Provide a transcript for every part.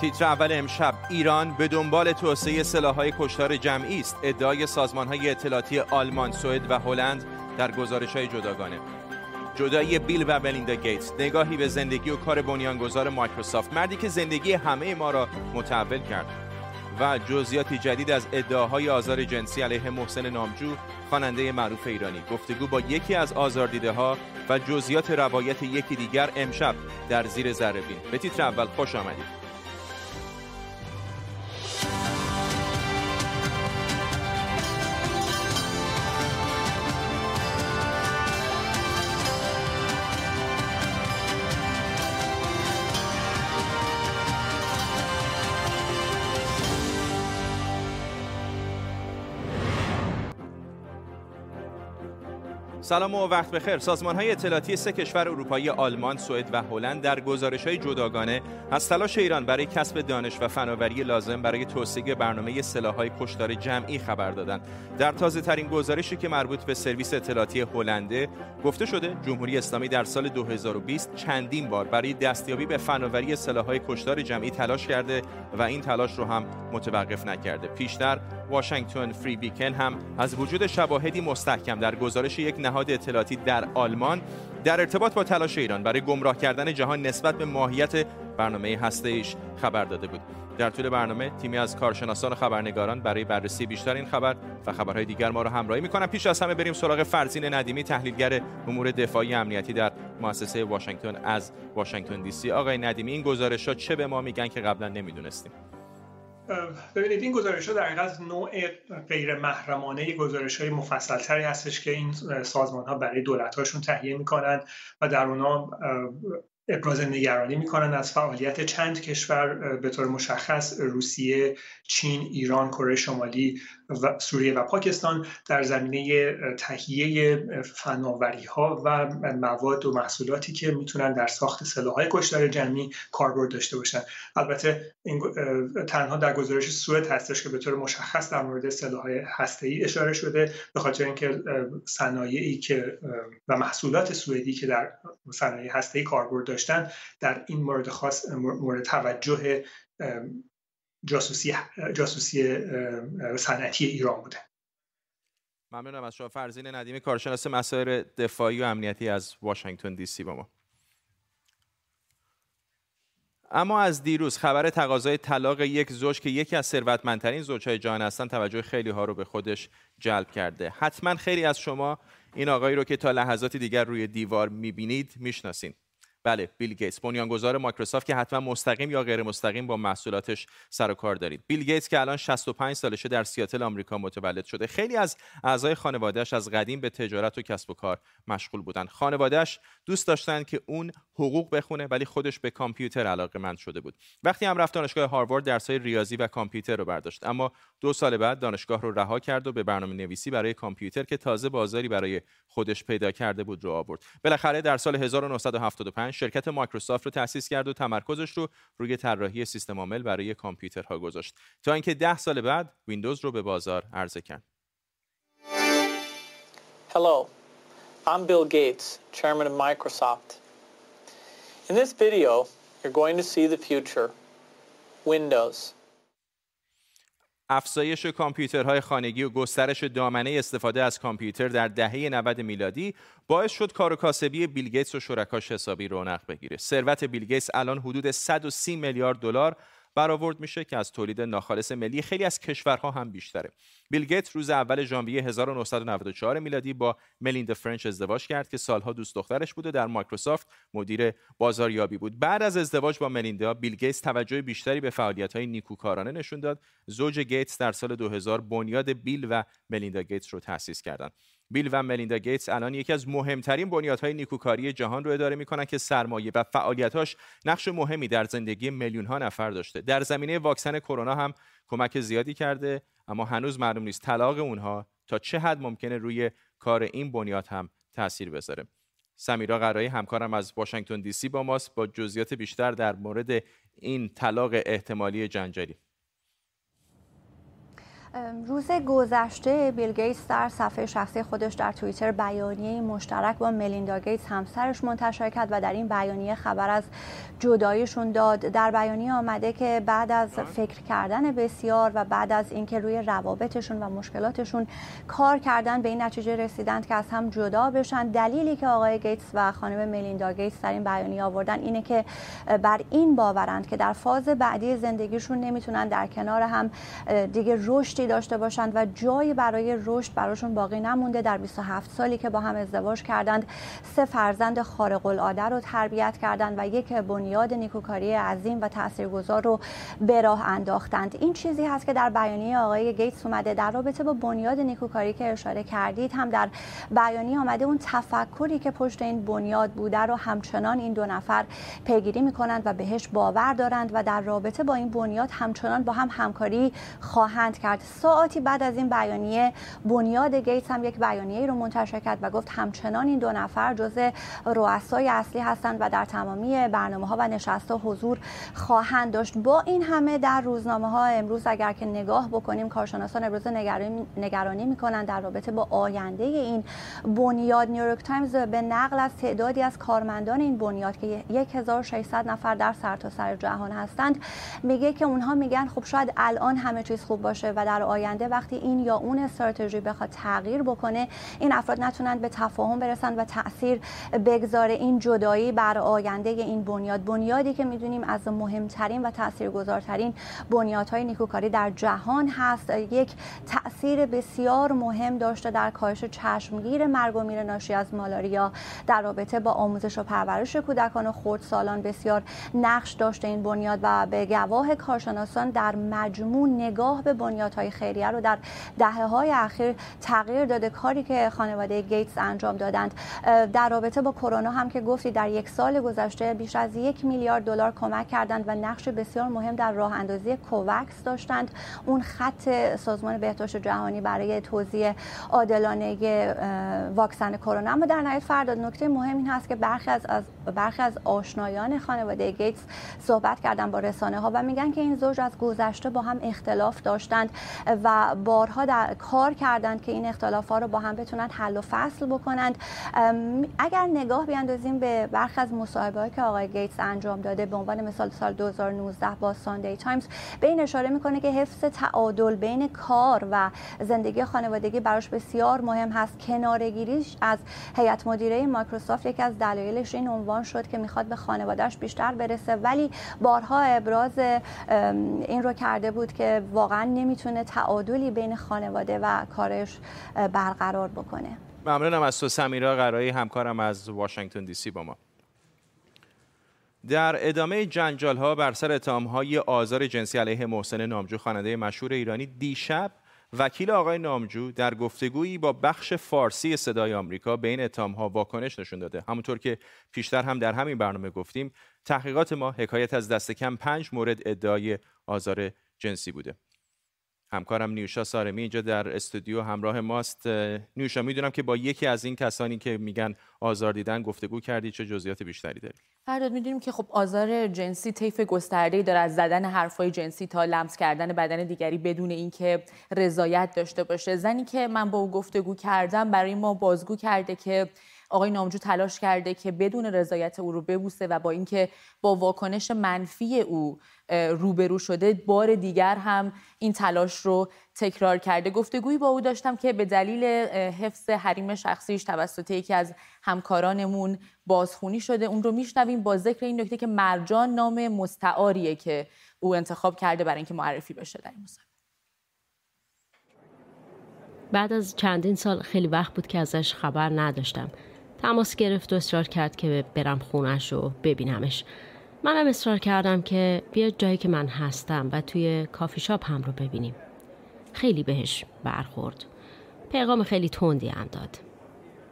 تیتر اول امشب ایران به دنبال توسعه سلاحهای کشتار جمعی است. ادعای سازمانهای اطلاعاتی آلمان، سوئد و هلند در گزارش‌های جداگانه. جدایی بیل و ملیندا گیتس نگاهی به زندگی و کار بنیانگذار مایکروسافت. مردی که زندگی همه ما را متحول کرد. و جزئیاتی جدید از ادعاهای آزار جنسی علیه محسن نامجو خواننده معروف ایرانی. گفتگو با یکی از آزاردیده ها و جزئیات روایت یکی دیگر امشب در زیر ذره بین. به تیتر اول خوش آمدید. سلام و وقت بخیر سازمان های اطلاعاتی سه کشور اروپایی آلمان، سوئد و هلند در گزارش های جداگانه از تلاش ایران برای کسب دانش و فناوری لازم برای توسعه برنامه های کشتار جمعی خبر دادند. در تازه ترین گزارشی که مربوط به سرویس اطلاعاتی هلنده گفته شده جمهوری اسلامی در سال 2020 چندین بار برای دستیابی به فناوری های کشتار جمعی تلاش کرده و این تلاش رو هم متوقف نکرده. پیشتر واشنگتن فری بیکن هم از وجود شواهدی مستحکم در گزارش یک نهاد اطلاعاتی در آلمان در ارتباط با تلاش ایران برای گمراه کردن جهان نسبت به ماهیت برنامه هسته ایش خبر داده بود. در طول برنامه تیمی از کارشناسان و خبرنگاران برای بررسی بیشتر این خبر و خبرهای دیگر ما را همراهی می‌کنن. پیش از همه بریم سراغ فرزین ندیمی تحلیلگر امور دفاعی امنیتی در مؤسسه واشنگتن از واشنگتن دی سی. آقای ندیمی این گزارش ها چه به ما میگن که قبلا نمی‌دونستیم. ببینید این گزارش ها در حقیقت نوع غیر محرمانه گزارش های مفصل تری هستش که این سازمان ها برای دولت هاشون تهیه می‌کنن و در اونا ابراز نگرانی می‌کنن از فعالیت چند کشور به طور مشخص روسیه، چین، ایران، کره شمالی و سوریه و پاکستان در زمینه تهیه فناوری ها و مواد و محصولاتی که می‌تونن در ساخت سلاحهای کشتار جمعی کاربرد داشته باشن. البته این تنها در گزارش سوئد هستش که به طور مشخص در مورد سلاحهای ای اشاره شده به خاطر اینکه صنایعی که و محصولات سوئدی که در صنایع ای کاربرد داشتن در این مورد خاص مورد توجه جاسوسی جاسوسی صنعتی ایران بوده. ممنونم از شما. فرزین ندیمی کارشناس مسائل دفاعی و امنیتی از واشنگتن دی سی با ما. اما از دیروز خبر تقاضای طلاق یک زوج که یکی از ثروتمندترین زوجهای جهان هستن توجه خیلی ها رو به خودش جلب کرده. حتما خیلی از شما این آقایی رو که تا لحظات دیگر روی دیوار می‌بینید می‌شناسین. بله بیل گیتس. بنیانگذار مایکروسافت که حتما مستقیم یا غیر مستقیم با محصولاتش سر و کار دارید بیل گیتس که الان 65 سالشه در سیاتل آمریکا متولد شده. خیلی از اعضای خانوادهش از قدیم به تجارت و کسب و کار مشغول بودن. خانوادهش دوست داشتن که اون حقوق بخونه ولی خودش به کامپیوتر علاقه مند شده بود. وقتی هم رفت دانشگاه هاروارد درسای ریاضی و کامپیوتر رو برداشت. اما دو سال بعد دانشگاه رو رها کرد و به برنامه نویسی برای کامپیوتر که تازه بازاری برای خودش پیدا کرده بود رو آورد. بالاخره در سال 1975 شرکت مایکروسافت رو تأسیس کرد و تمرکزش رو روی طراحی سیستم عامل برای کامپیوترها گذاشت تا اینکه ده سال بعد ویندوز رو به بازار عرضه کرد Hello, I'm Bill Gates, chairman of Microsoft. In this video, you're going to see the future, Windows. افزایش کامپیوترهای خانگی و گسترش دامنه استفاده از کامپیوتر در دهه 90 میلادی باعث شد کار و کاسبی بیل و شرکاش حسابی رونق بگیره. ثروت بیل گیتس الان حدود 130 میلیارد دلار برآورد میشه که از تولید ناخالص ملی خیلی از کشورها هم بیشتره. بیل گیتس روز اول ژانویه 1994 میلادی با ملیندا فرنچ ازدواج کرد که سالها دوست دخترش بود و در مایکروسافت مدیر بازاریابی بود. بعد از ازدواج با ملیندا، بیل گیتس توجه بیشتری به فعالیت‌های نیکوکارانه نشون داد. زوج گیتس در سال 2000 بنیاد بیل و ملیندا گیتس رو تأسیس کردند. بیل و ملیندا گیتس الان یکی از مهمترین بنیادهای نیکوکاری جهان رو اداره می‌کنن که سرمایه و فعالیتاش نقش مهمی در زندگی میلیون ها نفر داشته. در زمینه واکسن کرونا هم کمک زیادی کرده اما هنوز معلوم نیست طلاق اونها تا چه حد ممکنه روی کار این بنیاد هم تاثیر بذاره. سمیرا قرایی همکارم از واشنگتن دی سی با ماست با جزئیات بیشتر در مورد این طلاق احتمالی جنجالی. روز گذشته بیل گیتس در صفحه شخصی خودش در توییتر بیانیه مشترک با ملیندا گیتس همسرش منتشر کرد و در این بیانیه خبر از جداییشون داد. در بیانیه آمده که بعد از فکر کردن بسیار و بعد از اینکه روی روابطشون و مشکلاتشون کار کردن به این نتیجه رسیدند که از هم جدا بشن. دلیلی که آقای گیتس و خانم ملیندا گیتس در این بیانیه آوردن اینه که بر این باورند که در فاز بعدی زندگیشون نمی‌تونن در کنار هم دیگه داشته باشند و جایی برای رشد براشون باقی نمونده. در 27 سالی که با هم ازدواج کردند سه فرزند خارق العاده رو تربیت کردند و یک بنیاد نیکوکاری عظیم و تاثیرگذار رو به راه انداختند. این چیزی هست که در بیانیه آقای گیتس اومده. در رابطه با بنیاد نیکوکاری که اشاره کردید هم در بیانیه آمده اون تفکری که پشت این بنیاد بوده رو همچنان این دو نفر پیگیری می‌کنند و بهش باور دارند و در رابطه با این بنیاد همچنان با هم همکاری خواهند کرد. ساعتی بعد از این بیانیه بنیاد گیتس هم یک بیانیه رو منتشر کرد و گفت همچنان این دو نفر جزء رؤسای اصلی هستند و در تمامی برنامه ها و نشست ها حضور خواهند داشت. با این همه در روزنامه ها امروز اگر که نگاه بکنیم کارشناسان امروز نگرانی, می‌کنند در رابطه با آینده این بنیاد. نیویورک تایمز به نقل از تعدادی از کارمندان این بنیاد که 1600 نفر در سرتاسر جهان هستند میگه که اونها میگن خب شاید الان همه چیز خوب باشه و در آینده وقتی این یا اون استراتژی بخواد تغییر بکنه این افراد نتونن به تفاهم برسن و تاثیر بگذاره. این جدایی بر آینده این بنیاد بنیادی که می‌دونیم از مهمترین و تاثیرگذارترین بنیادهای نیکوکاری در جهان هست. یک تاثیر بسیار مهم داشته در کاهش چشمگیر مرگ و میر ناشی از مالاریا در رابطه با آموزش و پرورش کودکان و خردسالان. بسیار نقش داشته این بنیاد و به گواه کارشناسان در مجموع نگاه به بنیادهای خیریه رو در دهه های اخیر تغییر داده کاری که خانواده گیتس انجام دادند. در رابطه با کرونا هم که گفتی در یک سال گذشته بیش از یک میلیارد دلار کمک کردند و نقش بسیار مهم در راه اندازی کووکس داشتند. اون خط سازمان بهداشت جهانی برای توزیع عادلانه واکسن کرونا. اما در نهایت فردا نکته مهم این هست که برخی از, از برخی از آشنایان خانواده گیتس صحبت کردن با رسانه ها و میگن که این زوج از گذشته با هم اختلاف داشتند و بارها در کار کردند که این اختلاف ها رو با هم بتونن حل و فصل بکنند. اگر نگاه بیاندازیم به برخی از مصاحبه که آقای گیتس انجام داده به عنوان مثال سال 2019 با ساندی تایمز به این اشاره می‌کنه که حفظ تعادل بین کار و زندگی خانوادگی براش بسیار مهم هست. کنارگیریش از هیئت مدیره مایکروسافت یکی از دلایلش این عنوان شد که می‌خواد به خانوادهش بیشتر برسه. ولی بارها ابراز این رو کرده بود که واقعا نمی‌تونه تعادلی بین خانواده و کارش برقرار بکنه. ممنونم از تو سمیرا قرایی همکارم از واشنگتن دی سی با ما. در ادامه جنجال ها بر سر اتهام های آزار جنسی علیه محسن نامجو خواننده مشهور ایرانی دیشب وکیل آقای نامجو در گفتگویی با بخش فارسی صدای آمریکا به این اتهام ها واکنش نشون داده. همونطور که پیشتر هم در همین برنامه گفتیم تحقیقات ما حکایت از دست کم پنج مورد ادعای آزار جنسی بوده. همکارم نیوشا سارمی اینجا در استودیو همراه ماست. نیوشا می‌دونم که با یکی از این کسانی که میگن آزار دیدن گفتگو کردی چه جزئیات بیشتری داری؟ فرداد می‌دونیم که خب آزار جنسی طیف گسترده‌ای داره از زدن حرفای جنسی تا لمس کردن بدن دیگری بدون اینکه رضایت داشته باشه. زنی که من با او گفتگو کردم برای ما بازگو کرده که آقای نامجو تلاش کرده که بدون رضایت او رو ببوسه و با اینکه با واکنش منفی او روبرو شده بار دیگر هم این تلاش رو تکرار کرده. گفتگویی با او داشتم که به دلیل حفظ حریم شخصیش توسط یکی از همکارانمون بازخونی شده. اون رو میشنویم. با ذکر این نکته که مرجان نام مستعاریه که او انتخاب کرده برای اینکه معرفی بشه در این بعد از چندین سال خیلی وقت بود که ازش خبر نداشتم. تماس گرفت و اصرار کرد که برم خونش رو ببینمش. منم اصرار کردم که بیا جایی که من هستم و توی کافی شاپ هم رو ببینیم. خیلی بهش برخورد. پیغام خیلی تندی هم داد.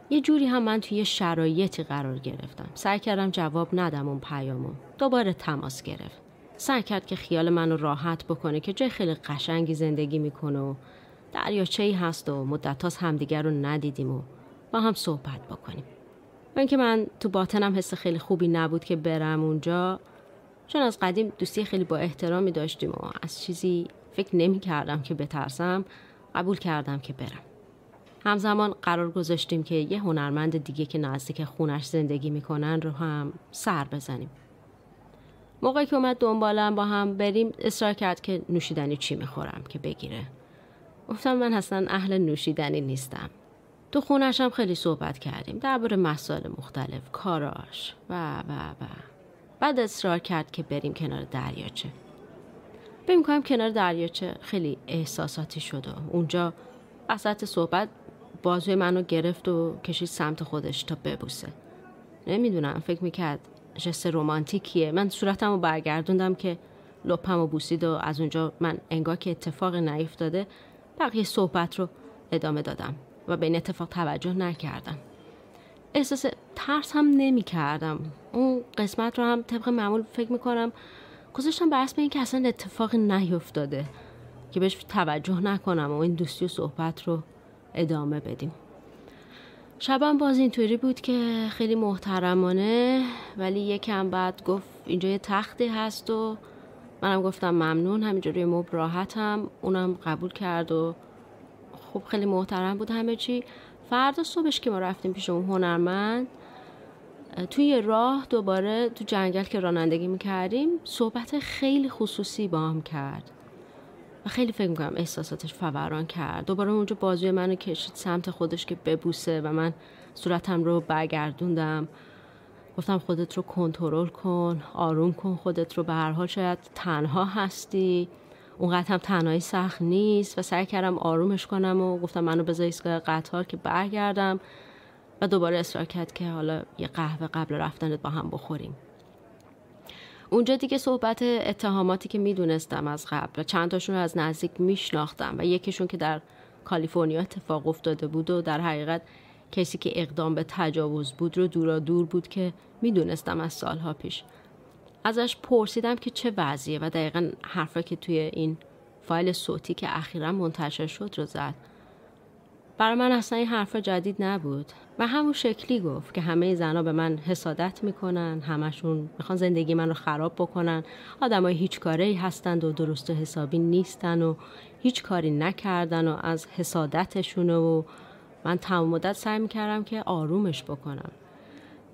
یه جوری هم من توی شرایطی قرار گرفتم. سعی کردم جواب ندم اون پیامو. دوباره تماس گرفت. سعی کرد که خیال منو راحت بکنه که جای خیلی قشنگی زندگی می‌کنه و دریاچه هست و مدت همدیگر رو ندیدیم و با هم صحبت بکنیم. و اینکه من تو باطنم حس خیلی خوبی نبود که برم اونجا چون از قدیم دوستی خیلی با احترامی داشتیم و از چیزی فکر نمی کردم که بترسم قبول کردم که برم. همزمان قرار گذاشتیم که یه هنرمند دیگه که نزدیک خونش زندگی می‌کنن رو هم سر بزنیم. موقعی که اومد دنبالم با هم بریم اصرار کرد که نوشیدنی چی می‌خورم که بگیره. گفتم من اصلا اهل نوشیدنی نیستم. تو خونش هم خیلی صحبت کردیم درباره مسائل مختلف کاراش و و و. بعد اصرار کرد که بریم کنار دریاچه. فکر کنم کنار دریاچه خیلی احساساتی شد و اونجا وسط صحبت بازوی منو گرفت و کشید سمت خودش تا ببوسه. نمی‌دونم فکر می‌کرد جست رومانتیکیه من صورتم رو برگردوندم که لپم و بوسید و از اونجا من انگار که اتفاق نیفتاده بقیه صحبت رو ادامه دادم. و به این اتفاق توجه نکردم. احساس ترس هم نمی کردم اون قسمت رو هم طبق معمول فکر می کنم گذاشتم بر این که اصلا اتفاق نیفتاده که بهش توجه نکنم و این دوستی و صحبت رو ادامه بدیم. شبم باز اینطوری بود که خیلی محترمانه ولی یکم بعد گفت اینجا یه تختی هست و منم گفتم ممنون همینجا روی مب راحتم. اونم قبول کرد و خب خیلی محترم بود همه چی. فردا صبحش که ما رفتیم پیش اون هنرمند توی راه دوباره تو جنگل که رانندگی می‌کردیم صحبت خیلی خصوصی با هم کرد. و خیلی فکر می‌کنم احساساتش فوران کرد. دوباره اونجا بازوی منو کشید سمت خودش که ببوسه و من صورتم رو برگردوندم. گفتم خودت رو کنترل کن آروم کن خودت رو به هر حال شاید تنها هستی. اونقدر هم تنهایی سخت نیست و سعی کردم آرومش کنم و گفتم منو بذار ایستگاه قطار که برگردم و دوباره اصرار کرد که حالا یه قهوه قبل رفتنت با هم بخوریم. اونجا دیگه صحبت اتهاماتی که می‌دونستم از قبل و چند تاشون رو از نزدیک میشناختم و یکیشون که در کالیفرنیا اتفاق افتاده بود و در حقیقت کسی که اقدام به تجاوز بود رو دورا دور بود که می‌دونستم از سالها پیش. ازش پرسیدم که چه وضعیه و دقیقا حرفا که توی این فایل صوتی که اخیرا منتشر شد رو زد. برای من اصلا این حرفا جدید نبود و همون شکلی گفت که همه زنها به من حسادت می‌کنن همشون می‌خوان زندگی من رو خراب بکنن آدمای هیچ کاره هستند و درست و حسابی نیستن و هیچ کاری نکردن و از حسادتشون و من تمام مدت سعی می‌کردم که آرومش بکنم.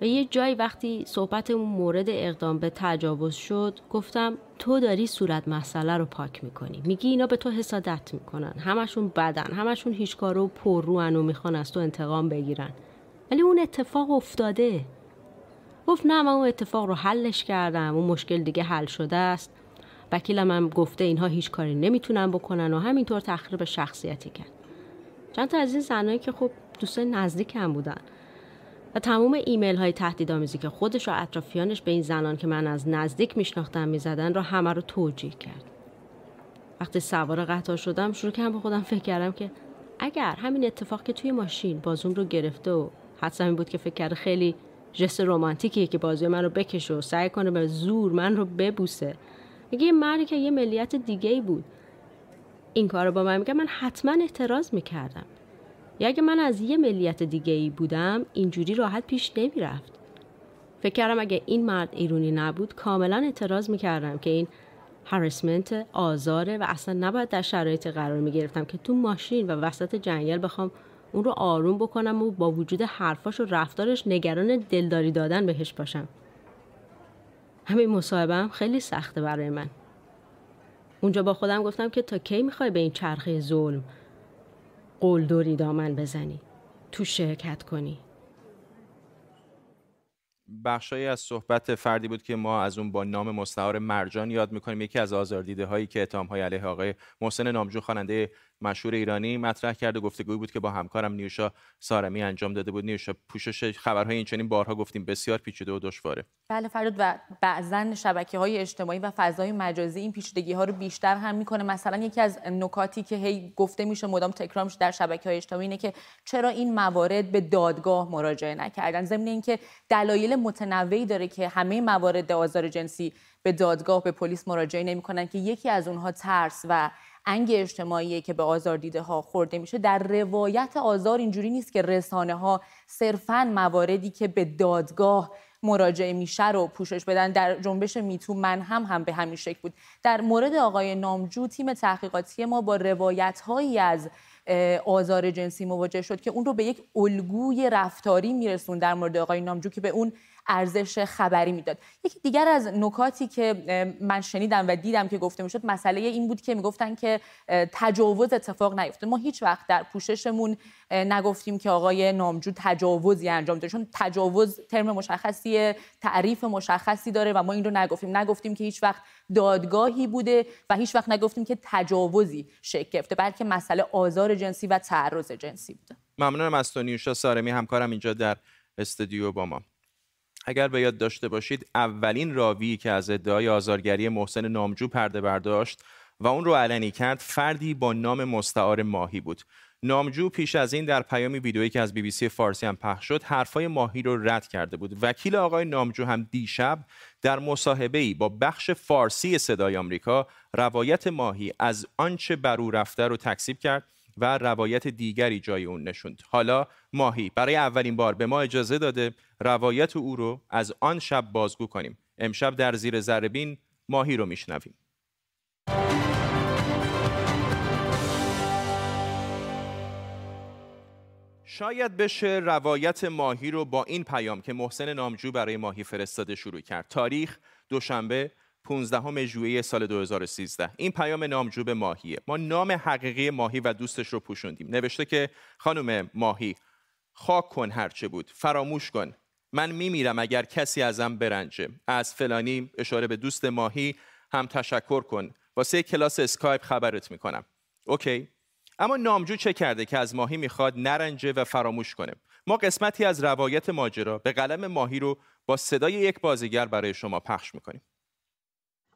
و یه جایی وقتی صحبت اون مورد اقدام به تجاوز شد گفتم تو داری صورت مسئله رو پاک می‌کنی. میگی اینا به تو حسادت می‌کنن. همشون بدن. همشون هیچ کارو پر روان و می‌خوان از تو انتقام بگیرن. ولی اون اتفاق افتاده. گفت نه من اون اتفاق رو حلش کردم. اون مشکل دیگه حل شده است. وکیلم هم گفته اینها هیچ کاری نمی‌تونن بکنن. و همینطور تخریب شخصیتی کرد. چند تا از این زنایی که خب دوستای نزدیک هم بودن. و تمام ایمیل های تهدیدآمیزی که خودش و اطرافیانش به این زنان که من از نزدیک میشناختم می‌زدن رو همه رو توجیه کرد. وقتی سوار قطار شدم شروع کردم به خودم فکر کردم که اگر همین اتفاق که توی ماشین بازوم رو گرفته و حدسم این بود که فکر کرده خیلی جست رومانتیکیه که بازوی من رو بکشه و سعی کنه به زور من رو ببوسه. میگه یه مردی که یه ملیت دیگه ای بود. این کار رو با من میگه من حتما اعتراض می‌کردم. یا اگه من از یه ملیت دیگه ای بودم اینجوری راحت پیش نمی‌رفت. فکر کردم اگه این مرد ایرونی نبود کاملا اعتراض می‌کردم که این هرسمنت آزاره و اصلا نباید در شرایط قرار می‌گرفتم که تو ماشین و وسط جنگل بخوام اون رو آروم بکنم و با وجود حرفاش و رفتارش نگران دلداری دادن بهش باشم. همین مصاحبه هم خیلی سخته برای من. اونجا با خودم گفتم که تا کی می‌خوای به این چرخه ظلم قلدری دامن بزنی. تو شرکت کنی. بخشایی از صحبت فردی بود که ما از اون با نام مستعار مرجان یاد می‌کنیم. یکی از آزاردیده هایی که اتهام های علیه آقای محسن نامجو خواننده مشهور ایرانی مطرح کرده گفتگوی بود که با همکارم نیوشا سارمی انجام داده بود. نیوشا پوشش خبرهای این چنین بارها گفتیم بسیار پیچیده و دشواره. بله فراد و بعضا شبکه های اجتماعی و فضای مجازی این پیچیدگی ها رو بیشتر هم می‌کنه. مثلا یکی از نکاتی که هی گفته میشه مدام تکرار میشه در شبکه های اجتماعی اینه که چرا این موارد به دادگاه مراجعه نکردن؟ ضمن اینکه دلایل متنوعی داره که همه موارد آزار جنسی به دادگاه به پلیس مراجعه نمی‌کنن که یکی از اونها ترس و انگ اجتماعی که به آزار دیده ها خورده میشه. در روایت آزار اینجوری نیست که رسانه ها صرفا مواردی که به دادگاه مراجعه میشه رو پوشش بدن. در جنبش میتو من هم هم به همین شکل بود. در مورد آقای نامجو تیم تحقیقاتی ما با روایت هایی از آزار جنسی مواجه شد که اون رو به یک الگوی رفتاری میرسون در مورد آقای نامجو که به اون ارزش خبری می‌داد. یکی دیگر از نکاتی که من شنیدم و دیدم که گفته می‌شد مسئله این بود که می‌گفتن که تجاوز اتفاق نیفته ما هیچ وقت در پوششمون نگفتیم که آقای نامجو تجاوزی انجام داده چون تجاوز ترم مشخصی تعریف مشخصی داره و ما این رو نگفتیم. نگفتیم که هیچ وقت دادگاهی بوده و هیچ وقت نگفتیم که تجاوزی شکل گرفته بلکه مسئله آزار جنسی و تعرض جنسی بوده. ممنونم از تو نیوشا سارمی همکارم اینجا در استودیو با ما. اگر به یاد داشته باشید اولین راوی که از ادعای آزارگری محسن نامجو پرده برداشت و اون رو علنی کرد فردی با نام مستعار ماهی بود. نامجو پیش از این در پیامی ویدئویی که از بی بی سی فارسی هم پخش شد حرفای ماهی رو رد کرده بود. وکیل آقای نامجو هم دیشب در مصاحبه با بخش فارسی صدای آمریکا روایت ماهی از آنچه بر او رفته رو تکذیب کرد. و روایت دیگری جای اون نشوند. حالا ماهی. برای اولین بار به ما اجازه داده روایت او رو از آن شب بازگو کنیم. امشب در زیر زربین ماهی رو میشنویم. شاید بشه روایت ماهی رو با این پیام که محسن نامجو برای ماهی فرستاده شروع کرد. تاریخ دوشنبه 15 ژوئیه سال 2013 این پیام نامجو به ماهیه. ما نام حقیقی ماهی و دوستش رو پوشوندیم. نوشته که خانم ماهی خاک کن هرچه بود. فراموش کن. من میمیرم اگر کسی ازم برنجه. از فلانی اشاره به دوست ماهی هم تشکر کن. واسه کلاس اسکایپ خبرت می‌کنم. OK. اما نامجو چه کرده که از ماهی می‌خواد نرنجه و فراموش کنه؟ ما قسمتی از روایت ماجرا به قلم ماهی رو با صدای یک بازیگر برای شما پخش می‌کنیم.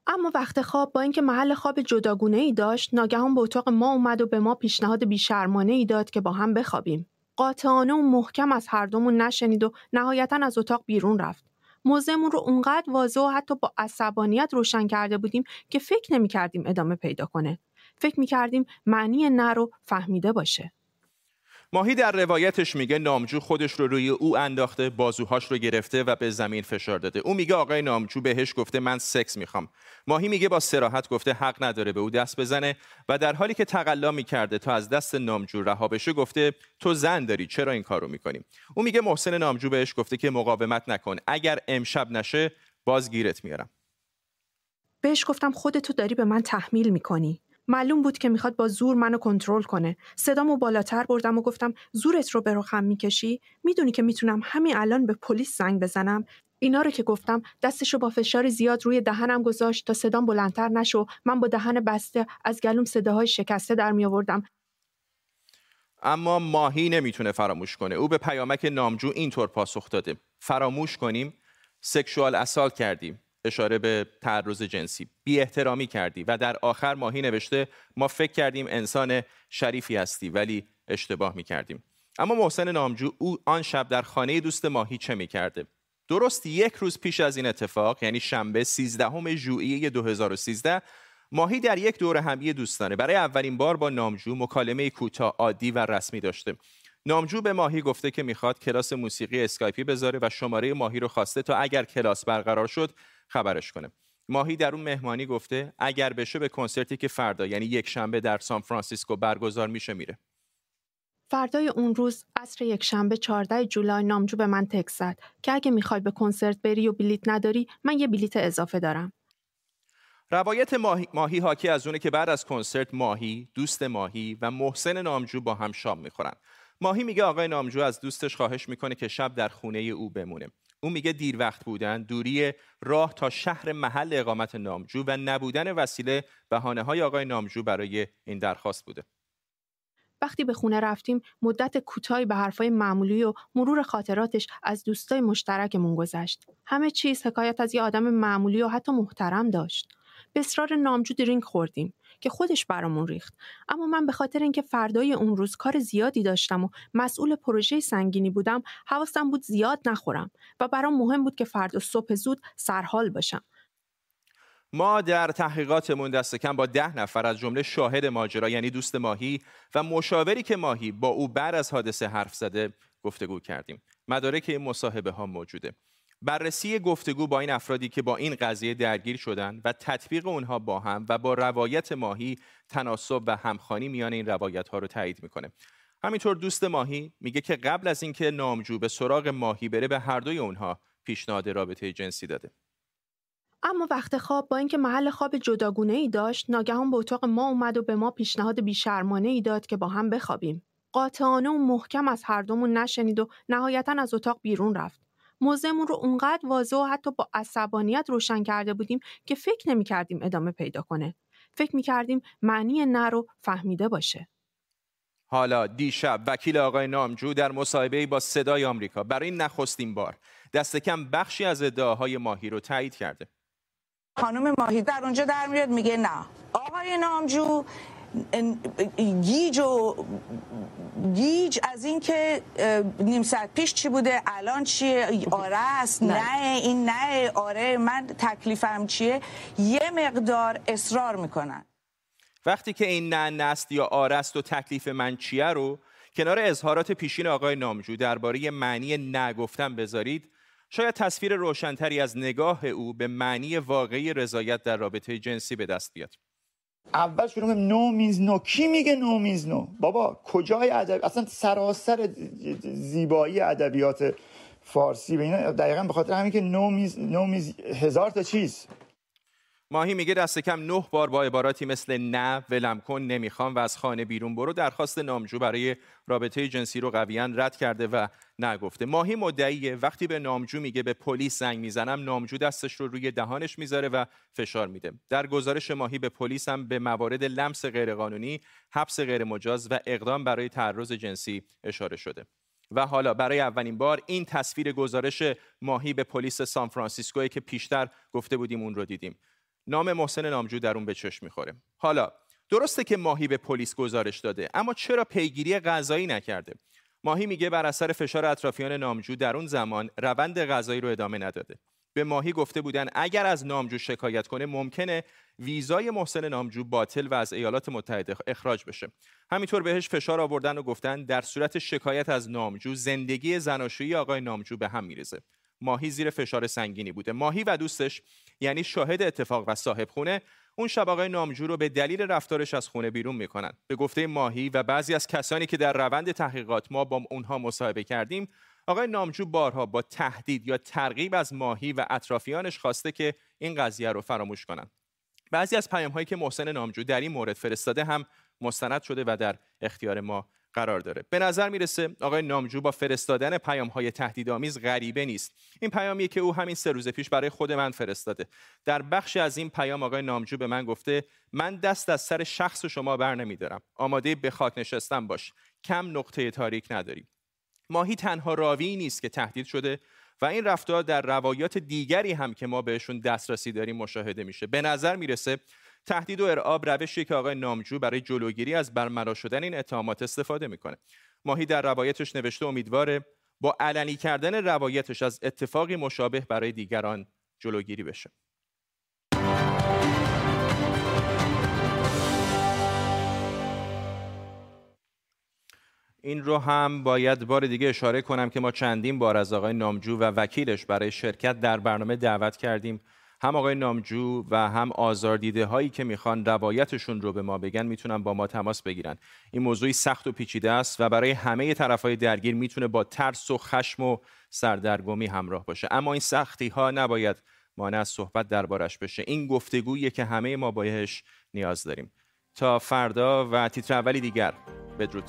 اما وقت خواب با اینکه محل خواب جداگونه ای داشت ناگهان به اتاق ما اومد و به ما پیشنهاد بیشرمانه ای داد که با هم بخوابیم. قاطعانه و محکم از هر دومون نشنید و نهایتا از اتاق بیرون رفت. موضعمون رو اونقدر واضح و حتی با عصبانیت روشن کرده بودیم که فکر نمی کردیم ادامه پیدا کنه. فکر می کردیم معنی نه رو فهمیده باشه. ماهی در روایتش میگه نامجو خودش رو روی او انداخته بازوهاش رو گرفته و به زمین فشار داده. او میگه آقای نامجو بهش گفته من سکس می‌خوام. ماهی میگه با سراحت گفته حق نداره به او دست بزنه و در حالی که تقلا می‌کرده تا از دست نامجو رها بشه گفته تو زن داری چرا این کارو می‌کنی؟ او میگه محسن نامجو بهش گفته که مقاومت نکن. اگر امشب نشه باز گیرت میارم. بهش گفتم خودتو داری به من تحمیل می‌کنی. معلوم بود که می‌خواد با زور منو کنترل کنه. صدامو بالاتر بردم و گفتم زورت رو به رخم می‌کشی؟ می‌دونی که می‌تونم همین الان به پلیس زنگ بزنم؟ اینا رو که گفتم دستشو با فشار زیاد روی دهنم گذاشت تا صدام بلندتر نشو. من با دهن بسته از گلوم صداهای شکسته در می آوردم اما ماهی نمی‌تونه فراموش کنه. او به پیامک نامجو اینطور پاسخ داده. فراموش کنیم؟ سکشوال اسال کردیم. اشاره به تعرض جنسی. بی احترامی کردی و در آخر ماهی نوشته ما فکر کردیم انسان شریفی هستی ولی اشتباه می کردیم اما محسن نامجو او آن شب در خانه دوست ماهی چه می کرده؟ درست یک روز پیش از این اتفاق یعنی شنبه 13 ژوئیه 2013 ماهی در یک دور همی دوستانه برای اولین بار با نامجو مکالمه کوتاه عادی و رسمی داشته. نامجو به ماهی گفته که می‌خواد کلاس موسیقی اسکایپی بذاره و شماره ماهی رو خواسته تا اگر کلاس برقرار شد خبرش کنه ماهی در اون مهمانی گفته اگر بشه به کنسرتی که فردا یعنی یک شنبه در سان فرانسیسکو برگزار میشه میره فردای اون روز عصر یک شنبه 14 جولای نامجو به من تکس زد که اگه می‌خوای به کنسرت بری و بلیت نداری من یه بلیت اضافه دارم روایت ماهی, ماهی حاکی از اونه که بعد از کنسرت ماهی، دوست ماهی و محسن نامجو با هم شام می‌خورن. ماهی میگه آقای نامجو از دوستش خواهش می‌کنه که شب در خونه او بمونه. او میگه دیر وقت بودن، دوری راه تا شهر محل اقامت نامجو و نبودن وسیله بهانه های آقای نامجو برای این درخواست بوده. وقتی به خونه رفتیم مدت کوتاهی به حرفای معمولی و مرور خاطراتش از دوستای مشترکمون گذشت. همه چیز حکایت از یه آدم معمولی و حتی محترم داشت. به اصرار نامجو درینک خوردیم که خودش برامون ریخت. اما من به خاطر اینکه فردای اون روز کار زیادی داشتم و مسئول پروژه سنگینی بودم حواسم بود زیاد نخورم و برام مهم بود که فردا صبح زود سرحال باشم. ما در تحقیقاتمون دست کم با ده نفر از جمله شاهد ماجرا یعنی دوست ماهی و مشاوری که ماهی با او بعد از حادثه حرف زده گفتگو کردیم. مدارک این مصاحبه ها موجوده. بررسی گفتگو با این افرادی که با این قضیه درگیر شدن و تطبیق اونها با هم و با روایت ماهی تناسب و همخانی میان این روایت ها رو تایید می‌کنه. همینطور دوست ماهی میگه که قبل از اینکه نامجو به سراغ ماهی بره به هر دوی اونها پیشنهاد رابطه جنسی داده. اما وقت خواب با اینکه محل خواب جداگونه ای داشت ناگهان به اتاق ما اومد و به ما پیشنهاد بیشرمانه ای داد که با هم بخوابیم. قاطعانه و محکم از هر دومون نشنید و نهایتا از اتاق بیرون رفت. موضعمون رو اونقدر واضح و حتی با عصبانیت روشن کرده بودیم که فکر نمی کردیم ادامه پیدا کنه. فکر می کردیم معنی نه رو فهمیده باشه. حالا دیشب وکیل آقای نامجو در مصاحبه با صدای آمریکا برای نخستین بار دست کم بخشی از ادعاهای ماهی رو تایید کرده. خانم ماهی در اونجا در میاد میگه نه آقای نامجو گیج و گیج از اینکه نیم ساعت پیش چی بوده الان چیه؟ آره است نه. این نه آره من تکلیفم چیه؟ یه مقدار اصرار می‌کنن. وقتی که این نه نست یا آره است و تکلیف من چیه رو کنار اظهارات پیشین آقای نامجو درباره معنی نگفتن بذارید. شاید تصویر روشنتری از نگاه او به معنی واقعی رضایت در رابطه جنسی به دست بیاد. اول شروع نو میز نو. کی میگه نو میز نو؟ بابا کجای ادب؟ اصلا سراسر زیبایی ادبیات فارسی به این دقیقا به خاطر همین که نو میز نو میز هزار تا چیز. ماهی میگه دست کم نه بار با عباراتی مثل نه ولم کن نمی‌خوام و از خانه بیرون برو. درخواست نامجو برای رابطه جنسی رو قویا رد کرده و نگفته. ماهی مدعیه. وقتی به نامجو میگه به پلیس زنگ می‌زنم نامجو دستش رو روی دهانش می‌ذاره و فشار میده. در گزارش ماهی به پلیس هم به موارد لمس غیرقانونی حبس غیرمجاز و اقدام برای تعرض جنسی اشاره شده. و حالا برای اولین بار این تصویر گزارش ماهی به پلیس سان فرانسیسکو که پیشتر گفته بودیم اون رو دیدیم. نام محسن نامجو در اون به چشم می‌خوره. حالا درسته که ماهی به پلیس گزارش داده اما چرا پیگیری قضایی نکرده؟ ماهی میگه بر اثر فشار اطرافیان نامجو در اون زمان روند قضایی رو ادامه نداده. به ماهی گفته بودن اگر از نامجو شکایت کنه ممکنه ویزای محسن نامجو باطل و از ایالات متحده اخراج بشه. همینطور بهش فشار آوردن و گفتن در صورت شکایت از نامجو زندگی زناشویی آقای نامجو به هم میریزه. ماهی زیر فشار سنگینی بوده. ماهی و دوستش یعنی شاهد اتفاق و صاحب خونه اون شب آقای نامجو رو به دلیل رفتارش از خونه بیرون می‌کنن. به گفته ماهی و بعضی از کسانی که در روند تحقیقات ما با اونها مصاحبه کردیم آقای نامجو بارها با تهدید یا ترغیب از ماهی و اطرافیانش خواسته که این قضیه رو فراموش کنند بعضی از پیام هایی که محسن نامجو در این مورد فرستاده هم مستند شده و در اختیار ما قرار داره. به نظر می‌رسه آقای نامجو با فرستادن پیام های تهدیدآمیز غریبه نیست. این پیامیه که او همین سه روز پیش برای خود من فرستاده. در بخشی از این پیام آقای نامجو به من گفته من دست از سر شخص شما بر نمیدارم. آماده به خاک نشستن باش. کم نقطه تاریک نداری ماهی تنها راوی نیست که تهدید شده و این رفتار در روایات دیگری هم که ما بهشون دسترسی داریم مشاهده میشه. به نظر می‌رسه تهدید و ارعاب روشی که آقای نامجو برای جلوگیری از برملا شدن این اتهامات استفاده می‌کنه. ماهی در روایتش نوشته امیدواره با علنی کردن روایتش از اتفاقی مشابه برای دیگران جلوگیری بشه. این رو هم باید بار دیگه اشاره کنم که ما چندین بار از آقای نامجو و وکیلش برای شرکت در برنامه دعوت کردیم. هم آقای نامجو و هم آزاردیده هایی که می‌خوان روایتشون رو به ما بگن می‌تونن با ما تماس بگیرن. این موضوعی سخت و پیچیده است و برای همه طرف های درگیر می‌تونه با ترس و خشم و سردرگمی همراه باشه. اما این سختی ها نباید مانع از صحبت دربارش بشه. این گفتگویی که همه ما بایش نیاز داریم. تا فردا و تیتر اولی دیگر. بدرود.